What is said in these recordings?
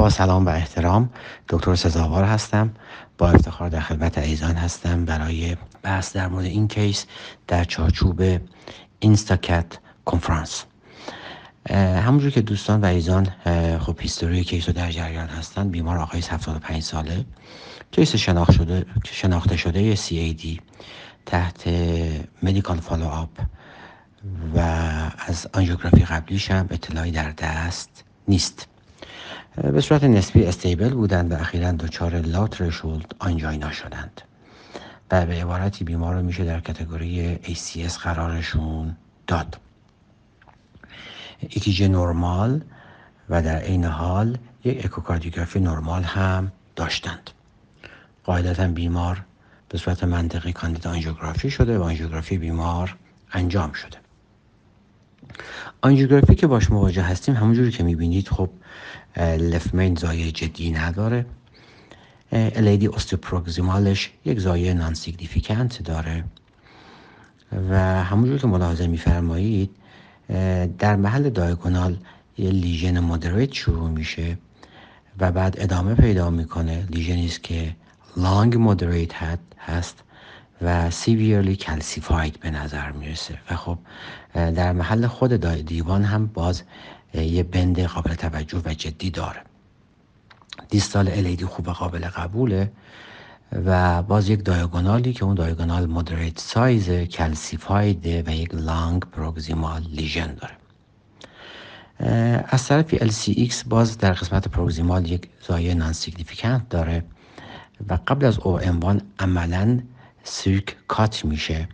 با سلام و احترام دکتر سزاوار هستم. با افتخار در خدمت عزیزان هستم برای بحث در مورد این case در چارچوب InstaCath Conference. همونجور که دوستان و عزیزان خب history case رو در جریان هستن. بیمار آقای 75 ساله. case شناخت شده شناخته شده CAD تحت medical follow up و از آنژیوگرافی قبلیش هم اطلاعی در دست نیست. به صورت نسبی stable بودند و اخیرا دچار low threshold angina شدند. و به عبارتی بیمار رو میشه در category ACS قرارشون داد. EKG نرمال و در عین حال یک اکوکاردیوگرافی نرمال هم داشتند. قاعدتا بیمار به صورت منطقی کاندید آنژیوگرافی شده و آنژیوگرافی بیمار انجام شده. آنژیوگرافی که باش مواجه هستیم همونجوری که می‌بینید خب left main ضایعه جدی نداره. LAD ostioproximal ش یک ضایعه non significant داره. و همونجور که ملاحظه میفرمایید در محل diagonal یه lesion moderate شروع میشه و بعد ادامه پیدا می‌کنه. lesion ی است که long moderate هست و severely calcified به نظر می‌رسه. و خب در محل خود D1 هم باز یه bend قابل توجه و جدی داره. distal LAD خوب قابل قبوله و باز یک diagonal ی که اون diagonal moderate size calcified ه و یک long proximal lesion داره. از طرفی LCX باز در قسمت proximal یک ضایعه non داره و قبل از OM عملا circ cut میشه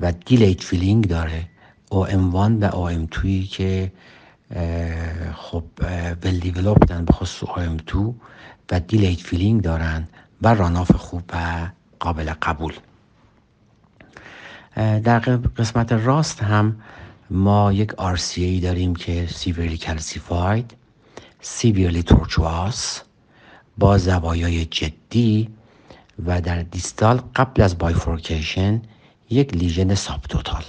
و delayed filling داره. OM و OM که خب well developed ن به خصوص OM و delayed filling دارن و run off خوب و قابل قبول. در قسمت راست هم ما یک RCA داریم که severely calcified severely tortuous با زوایای جدی و در distal قبل از bifurcation یک lesion subtotal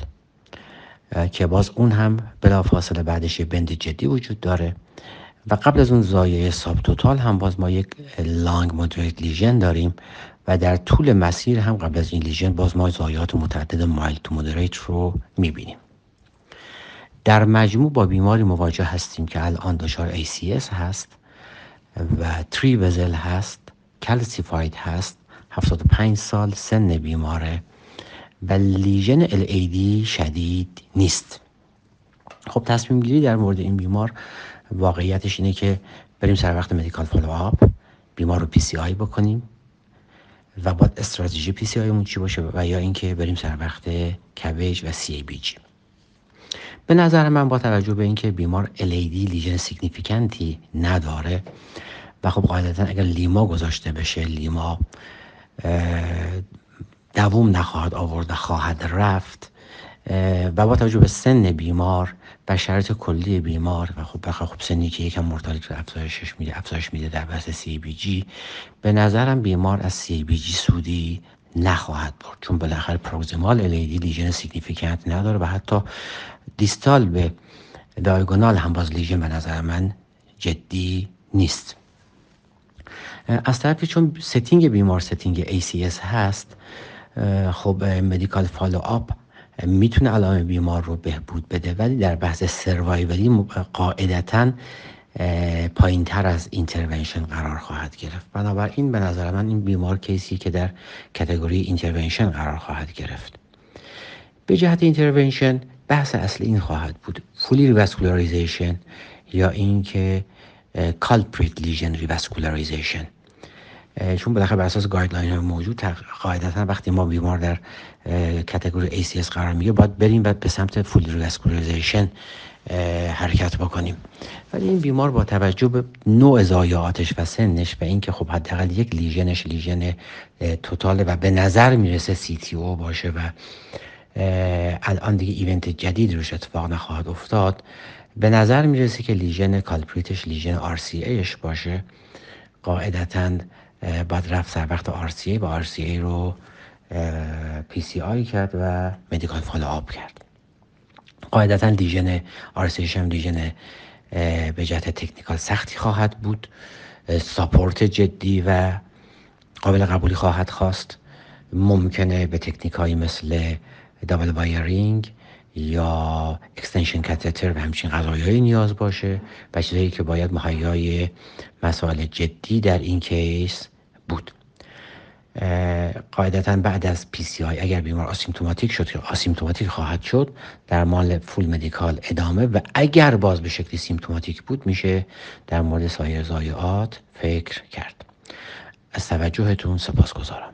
که باز اون هم بلافاصله بعدش یه bend جدی وجود داره و قبل از اون ضایعه subtotal هم باز ما یک long moderate lesion داریم و در طول مسیر هم قبل از این lesion باز ما ضایعات متعدد mild to moderate رو می‌بینیم. در مجموع با بیماری مواجه هستیم که الان دچار ACS هست و three vessel هست calcified هست 75 سال سن بیماره و lesion LAD شدید نیست. خب تصمیم گیری در مورد این بیمار واقعیتش اینه که بریم سر وقت medical follow up بیمار رو PCI بکنیم و باید استراتژی PCI چی باشه و یا اینکه بریم سر وقت cabbage و CABG به نظر من با توجه به اینکه بیمار LAD lesion significant ی نداره و خب قاعدتا اگر LIMA گذاشته بشه LIMA دووم نخواهد آورد خواهد رفت و با توجه به سن بیمار و شرط کلی بیمار و خب بخواه خب سنی که یکم mortality رو افزایشش میده افزایش میده در بحث CABG به نظرم بیمار از CABG سودی نخواهد برد چون بالاخره proximal LAD lesion significant نداره و حتی distal به diagonal هم باز lesion به نظر من جدی نیست. از طرفی چون setting بیمار setting ACS هست خب medical follow up می‌تونه علائم بیمار رو بهبود بده ولی در بحث survival ی قاعدتا پایین تر از intervention قرار خواهد گرفت. بنابراین به نظر من این بیمار case ی که در category intervention قرار خواهد گرفت. به جهت intervention بحث اصلی این خواهد بود. fully revascularization یا اینکه culprit lesion revascularization چون بالاخره بر اساس guideline های موجود قاعدتا وقتی ما بیمار در category ACS قرار میگیره باید بریم و به سمت full revascularization حرکت بکنیم. ولی این بیمار با توجه به نوع ضایعاتش و سنش و اینکه خب حداقل یک lesion ش lesion total ه و به نظر می‌رسه CTO باشه و الان دیگه event جدید روش اتفاق نخواهد افتاد به نظر می‌رسه که lesion culprit ش lesion RCA ش باشه. قاعدتا باید رفت سر وقت RCA رو PCI کرد و medical follow up کرد. قاعدتا lesion RCA هم lesion به جهت technical سختی خواهد بود. ساپورت جدی و قابل قبولی خواهد خواست. ممکنه به تکنیک مثل دابل وایرینگ یا اکستنشن کاتتر و همچین قضایی نیاز باشه و چیزایی که باید مهیای مسائل جدی در این کیس بود. قاعدتا بعد از پی سی آی اگر بیمار آسیمتوماتیک شد که آسیمتوماتیک خواهد شد در مال فول مدیکال ادامه و اگر باز به شکلی سیمتوماتیک بود میشه در مورد سایر زایعات فکر کرد. از توجهتون سپاس گذارم